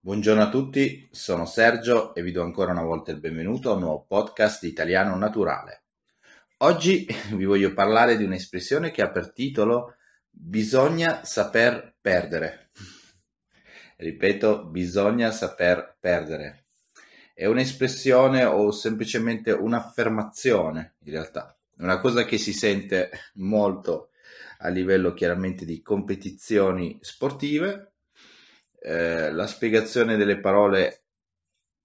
Buongiorno a tutti, sono Sergio e vi do ancora una volta il benvenuto a un nuovo podcast di Italiano Naturale. Oggi vi voglio parlare di un'espressione che ha per titolo Bisogna saper perdere. Ripeto, bisogna saper perdere. È un'espressione o semplicemente un'affermazione, in realtà. Una cosa che si sente molto a livello chiaramente di competizioni sportive. Eh, la spiegazione delle parole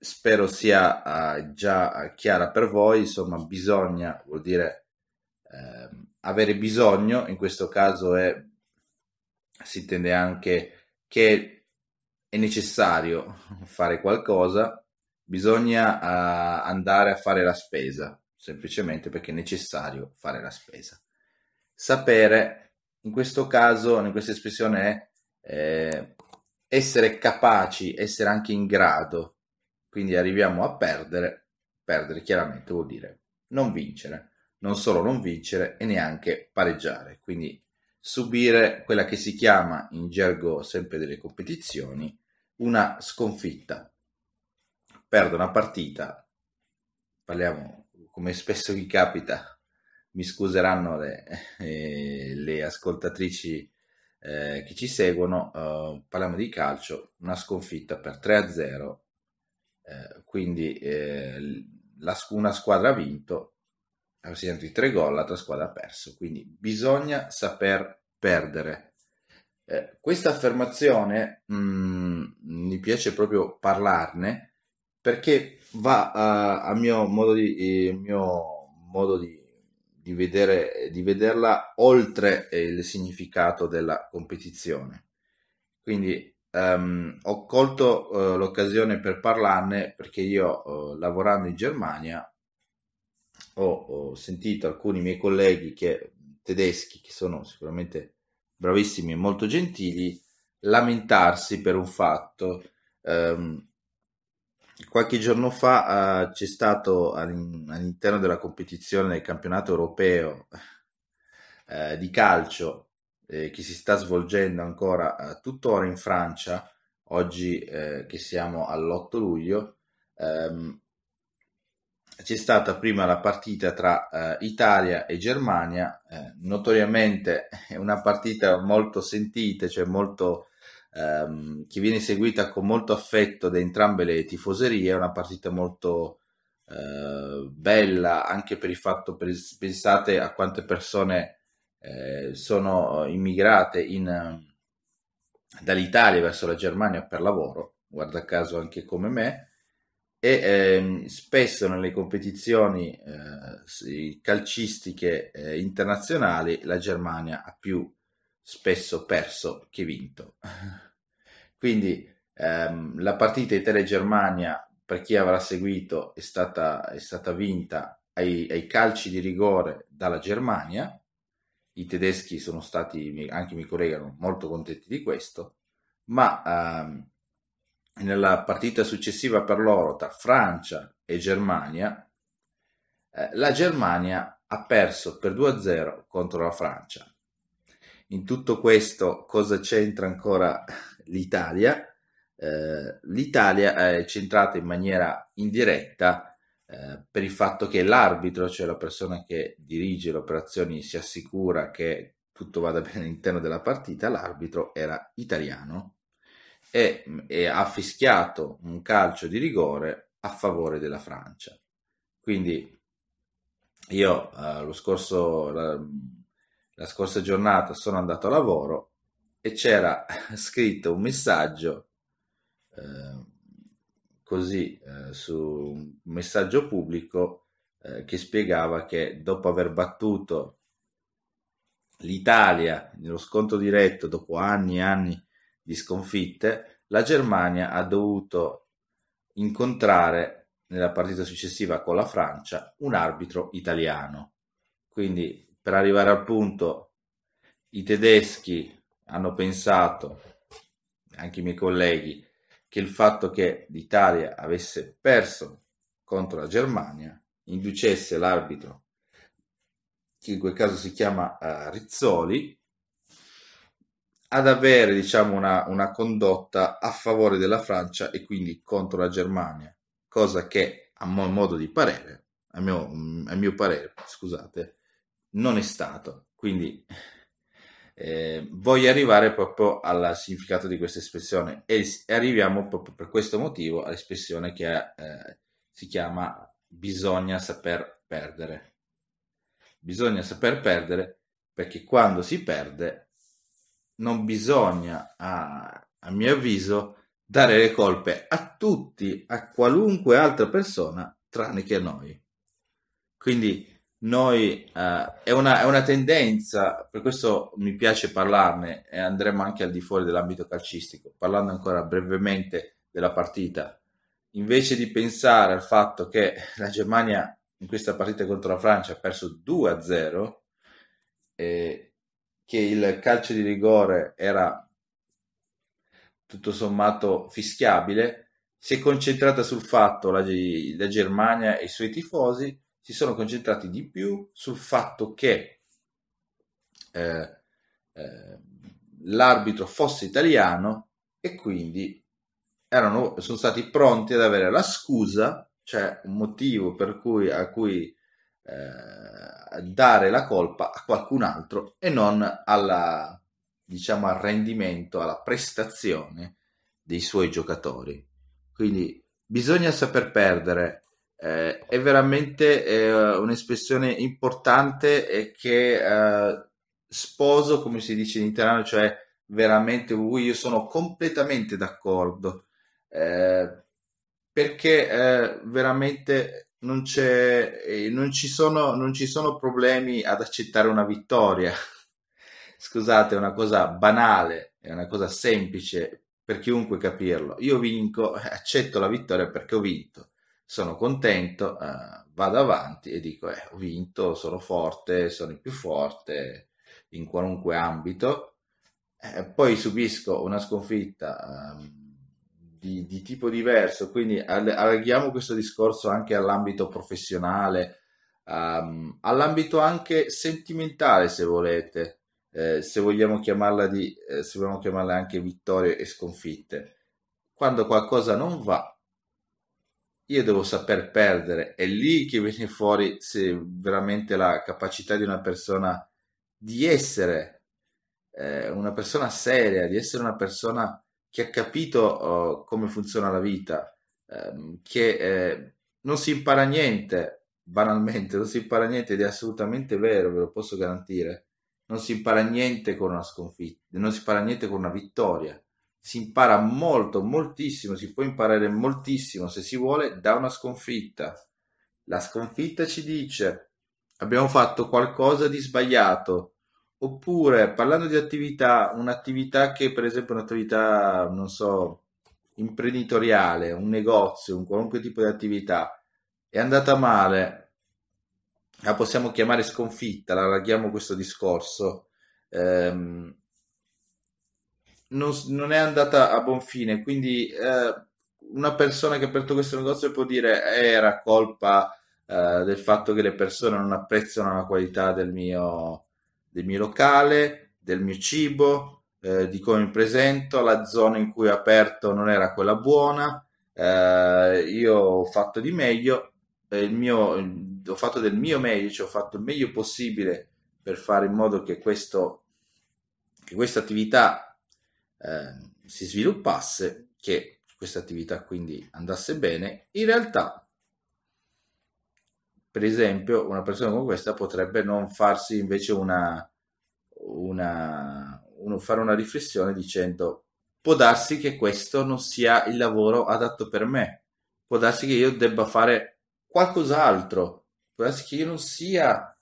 spero sia uh, già chiara per voi, insomma bisogna vuol dire eh, avere bisogno, in questo caso è, si intende anche che è necessario fare qualcosa, bisogna uh, andare a fare la spesa, semplicemente perché è necessario fare la spesa. Sapere, in questo caso, in questa espressione è eh, essere capaci, essere anche in grado, quindi arriviamo a perdere, perdere chiaramente vuol dire non vincere, non solo non vincere e neanche pareggiare, quindi subire quella che si chiama in gergo sempre delle competizioni una sconfitta. Perdo una partita, parliamo come spesso vi capita mi scuseranno le, eh, le ascoltatrici eh, che ci seguono, eh, parliamo di calcio, una sconfitta per 3-0, eh, quindi eh, la, una squadra ha vinto, ha segnato tre gol, l'altra squadra ha perso, quindi bisogna saper perdere. Eh, questa affermazione mh, mm, mi piace proprio parlarne perché va a, a mio modo di, mio modo di di, vedere, di vederla oltre il significato della competizione. Quindi um, ho colto uh, l'occasione per parlarne perché io uh, lavorando in Germania ho, ho, sentito alcuni miei colleghi che, tedeschi che sono sicuramente bravissimi e molto gentili lamentarsi per un fatto. Um, qualche giorno fa uh, c'è stato all'interno della competizione del campionato europeo uh, di calcio eh, che si sta svolgendo ancora uh, tuttora in Francia, oggi eh, che siamo all'8 luglio, um, c'è stata prima la partita tra Italia e Germania, notoriamente è una partita molto sentita, cioè molto ehm, che viene seguita con molto affetto da entrambe le tifoserie, è una partita molto eh, bella anche per il fatto, per, pensate a quante persone eh, sono immigrate in, dall'Italia verso la Germania per lavoro, guarda caso anche come me, e ehm, spesso nelle competizioni eh, calcistiche eh, internazionali la Germania ha più spesso perso che vinto. Quindi ehm, la partita Italia-Germania, per chi avrà seguito, è stata, è stata vinta ai, ai, calci di rigore dalla Germania. I tedeschi sono stati, anche i miei colleghi, erano molto contenti di questo, ma ehm, nella partita successiva per loro tra Francia e Germania, eh, la Germania ha perso per 2-0 contro la Francia in tutto questo cosa c'entra ancora l'Italia? Eh, L'Italia è centrata in maniera indiretta eh, per il fatto che l'arbitro, cioè la persona che dirige le operazioni, si assicura che tutto vada bene all'interno della partita, l'arbitro era italiano e, e ha fischiato un calcio di rigore a favore della Francia. Quindi io eh, lo scorso, la, la scorsa giornata sono andato a lavoro e c'era scritto un messaggio eh, così eh, su un messaggio pubblico eh, che spiegava che dopo aver battuto l'Italia nello scontro diretto dopo anni e anni di sconfitte, la Germania ha dovuto incontrare nella partita successiva con la Francia un arbitro italiano. Quindi per arrivare al punto i tedeschi hanno pensato, anche i miei colleghi, che il fatto che l'Italia avesse perso contro la Germania inducesse l'arbitro, che in quel caso si chiama uh, Rizzoli, ad avere diciamo una, una condotta a favore della Francia e quindi contro la Germania, cosa che a mio modo di parere, a mio, a mio parere, scusate, non è stato. Quindi eh, voglio arrivare proprio al significato di questa espressione e, arriviamo proprio per questo motivo all'espressione che eh, si chiama bisogna saper perdere. Bisogna saper perdere perché quando si perde non bisogna, a, a mio avviso, dare le colpe a tutti, a qualunque altra persona, tranne che a noi. Quindi noi eh, è, una, è, una, tendenza, per questo mi piace parlarne e andremo anche al di fuori dell'ambito calcistico, parlando ancora brevemente della partita. Invece di pensare al fatto che la Germania in questa partita contro la Francia ha perso 2-0, eh, che il calcio di rigore era tutto sommato fischiabile, si è concentrata sul fatto, la, la Germania e i suoi tifosi si sono concentrati di più sul fatto che eh, eh, l'arbitro fosse italiano e quindi erano, sono stati pronti ad avere la scusa, cioè un motivo per cui, a cui eh, dare la colpa a qualcun altro e non alla, diciamo, al rendimento, alla prestazione dei suoi giocatori. Quindi bisogna saper perdere. Eh, è veramente eh, un'espressione importante e che eh, sposo, come si dice in italiano, cioè veramente io sono completamente d'accordo eh, perché eh, veramente non, eh, non, ci sono, non ci sono problemi ad accettare una vittoria. Scusate, è una cosa banale, è una cosa semplice per chiunque capirlo. Io vinco, accetto la vittoria perché ho vinto. Sono contento, eh, vado avanti e dico, eh, ho vinto, sono forte, sono il più forte in qualunque ambito. Eh, poi subisco una sconfitta. Ehm, di, di tipo diverso, quindi allarghiamo questo discorso anche all'ambito professionale, um, all'ambito anche sentimentale se volete, eh, se vogliamo chiamarla di, eh, se vogliamo chiamarla anche vittorie e sconfitte. Quando qualcosa non va, io devo saper perdere, è lì che viene fuori se veramente la capacità di una persona di essere eh, una persona seria, di essere una persona che ha capito uh, come funziona la vita, ehm, che eh, non si impara niente, banalmente, non si impara niente ed è assolutamente vero, ve lo posso garantire. Non si impara niente con una sconfitta, non si impara niente con una vittoria. Si impara molto, moltissimo, si può imparare moltissimo se si vuole da una sconfitta. La sconfitta ci dice abbiamo fatto qualcosa di sbagliato, Oppure, parlando di attività, un'attività che per esempio un'attività, non so, imprenditoriale, un negozio, un qualunque tipo di attività, è andata male, la possiamo chiamare sconfitta, la allarghiamo questo discorso, ehm, non, non, è andata a buon fine, quindi eh, una persona che ha aperto questo negozio può dire era colpa eh, del fatto che le persone non apprezzano la qualità del mio del mio locale, del mio cibo, eh, di come mi presento, la zona in cui ho aperto non era quella buona, eh, io ho fatto di meglio, mio, ho fatto del mio meglio, cioè ho fatto il meglio possibile per fare in modo che, questo, che questa attività eh, si sviluppasse, che questa attività quindi andasse bene, in realtà per esempio, una persona come questa potrebbe non farsi invece una, una, uno, fare una riflessione dicendo può darsi che questo non sia il lavoro adatto per me, può darsi che io debba fare qualcos'altro, può darsi che io non sia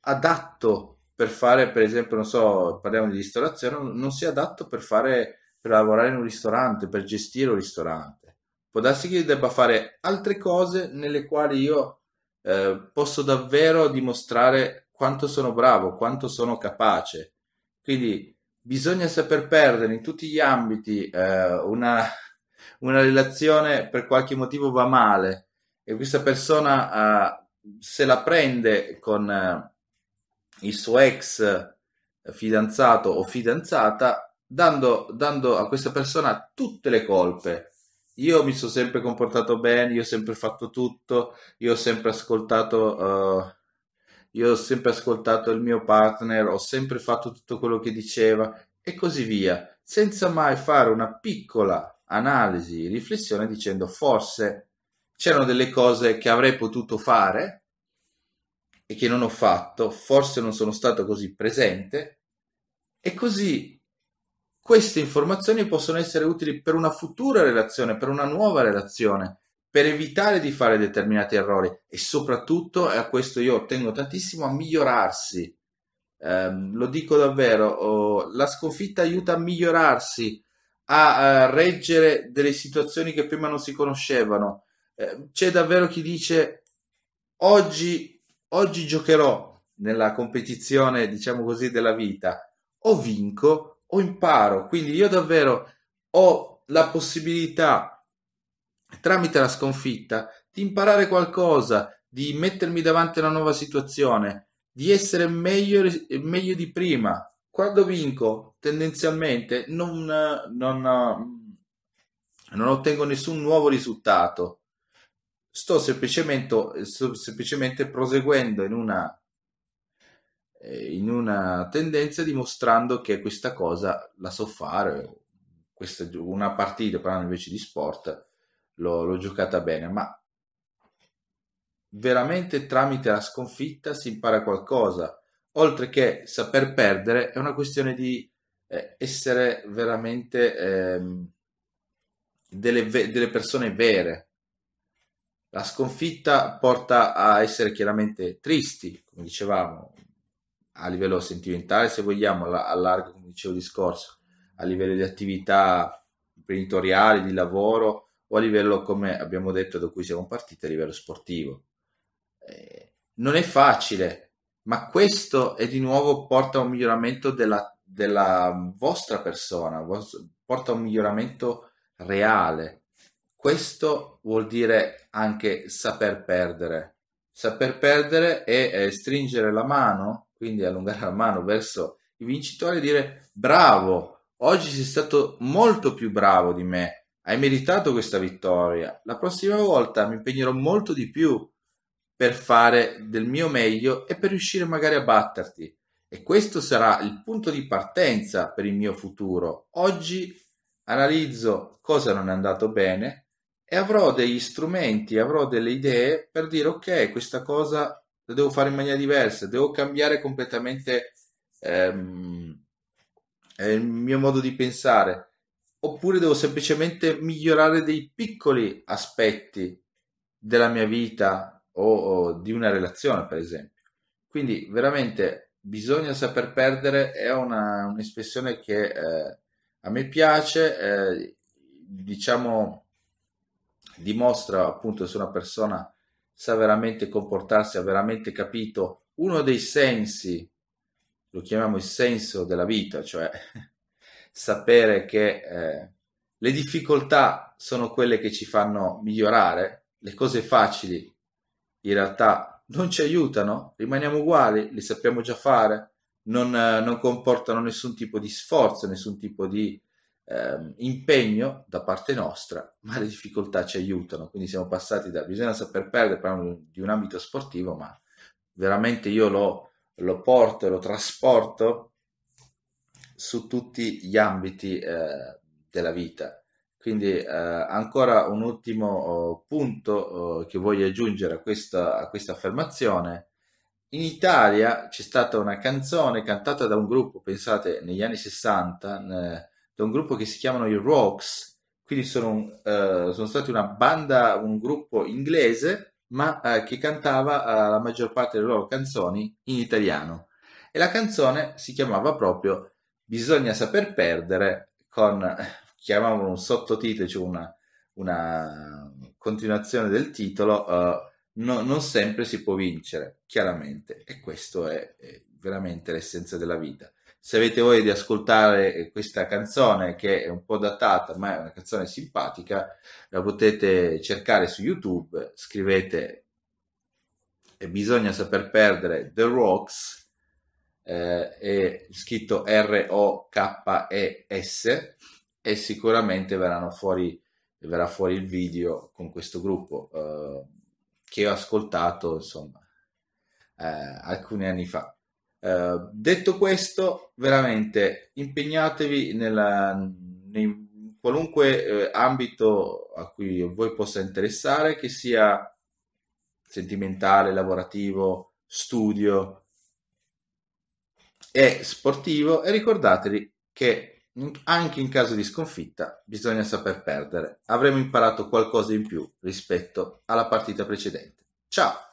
adatto per fare, per esempio, non so, parliamo di ristorazione, non sia adatto per fare, per lavorare in un ristorante, per gestire un ristorante. Può darsi che io debba fare altre cose nelle quali io eh, posso davvero dimostrare quanto sono bravo, quanto sono capace. Quindi bisogna saper perdere in tutti gli ambiti eh, una, una, relazione per qualche motivo va male e questa persona eh, se la prende con eh, il suo ex fidanzato o fidanzata dando, dando a questa persona tutte le colpe. Io mi sono sempre comportato bene, io ho sempre fatto tutto, io ho sempre ascoltato, uh, io ho sempre ascoltato il mio partner, ho sempre fatto tutto quello che diceva e così via, senza mai fare una piccola analisi, riflessione dicendo forse c'erano delle cose che avrei potuto fare e che non ho fatto, forse non sono stato così presente e così queste informazioni possono essere utili per una futura relazione, per una nuova relazione, per evitare di fare determinati errori e soprattutto, e a questo io tengo tantissimo, a migliorarsi. Eh, lo dico davvero, oh, la sconfitta aiuta a migliorarsi, a, a, reggere delle situazioni che prima non si conoscevano. Eh, c'è davvero chi dice oggi, oggi giocherò nella competizione, diciamo così, della vita, o vinco o imparo. Quindi io davvero ho la possibilità, tramite la sconfitta, di imparare qualcosa, di mettermi davanti a una nuova situazione, di essere meglio, meglio di prima. Quando vinco, tendenzialmente non, non, non ottengo nessun nuovo risultato. Sto semplicemente, sto semplicemente proseguendo in una eh, in una tendenza dimostrando che questa cosa la so fare. Questa, una partita, parlando invece di sport, l'ho, l'ho giocata bene, ma veramente tramite la sconfitta si impara qualcosa. Oltre che saper perdere, è una questione di eh, essere veramente eh, delle, delle persone vere. La sconfitta porta a essere chiaramente tristi, come dicevamo, a livello sentimentale, se vogliamo, a largo, come dicevo discorso, a livello di attività imprenditoriali, di lavoro o a livello, come abbiamo detto, da cui siamo partiti, a livello sportivo. Eh, non è facile, ma questo è di nuovo porta a un miglioramento della, della vostra persona, porta a un miglioramento reale. Questo vuol dire anche saper perdere. Saper perdere è, è stringere la mano quindi allungare la mano verso i vincitori e dire bravo, oggi sei stato molto più bravo di me, hai meritato questa vittoria, la prossima volta mi impegnerò molto di più per fare del mio meglio e per riuscire magari a batterti. E questo sarà il punto di partenza per il mio futuro. Oggi analizzo cosa non è andato bene e avrò degli strumenti, avrò delle idee per dire ok, questa cosa lo devo fare in maniera diversa, devo cambiare completamente ehm, il mio modo di pensare, oppure devo semplicemente migliorare dei piccoli aspetti della mia vita o, o di una relazione, per esempio. Quindi veramente bisogna saper perdere è una, un'espressione che eh, a me piace, eh, diciamo dimostra appunto se una persona sa veramente comportarsi, ha veramente capito uno dei sensi, lo chiamiamo il senso della vita, cioè sapere che eh, le difficoltà sono quelle che ci fanno migliorare, le cose facili in realtà non ci aiutano, rimaniamo uguali, le sappiamo già fare, non, eh, non comportano nessun tipo di sforzo, nessun tipo di eh, impegno da parte nostra, ma le difficoltà ci aiutano. Quindi siamo passati da bisogna saper perdere, parliamo di un ambito sportivo, ma veramente io lo, lo porto e lo trasporto su tutti gli ambiti eh, della vita. Quindi eh, ancora un ultimo oh, punto oh, che voglio aggiungere a questa, a questa affermazione. In Italia c'è stata una canzone cantata da un gruppo, pensate, negli anni 60, da un gruppo che si chiamano i Rocks, quindi sono, uh, sono stati una banda, un gruppo inglese, ma uh, che cantava uh, la maggior parte delle loro canzoni in italiano. E la canzone si chiamava proprio Bisogna saper perdere, con, chiamavano un sottotitolo, cioè una, una continuazione del titolo, no, non sempre si può vincere, chiaramente. E questo è, è veramente l'essenza della vita se avete voglia di ascoltare questa canzone che è un po' datata ma è una canzone simpatica la potete cercare su youtube scrivete e bisogna saper perdere The Rocks eh, è scritto R-O-K-E-S e sicuramente verranno fuori, verrà fuori il video con questo gruppo eh, che ho ascoltato insomma eh, alcuni anni fa. Uh, detto questo, veramente impegnatevi nella, in qualunque eh, ambito a cui voi possa interessare, che sia sentimentale, lavorativo, studio e sportivo, e ricordatevi che anche in caso di sconfitta bisogna saper perdere. Avremo imparato qualcosa in più rispetto alla partita precedente. Ciao!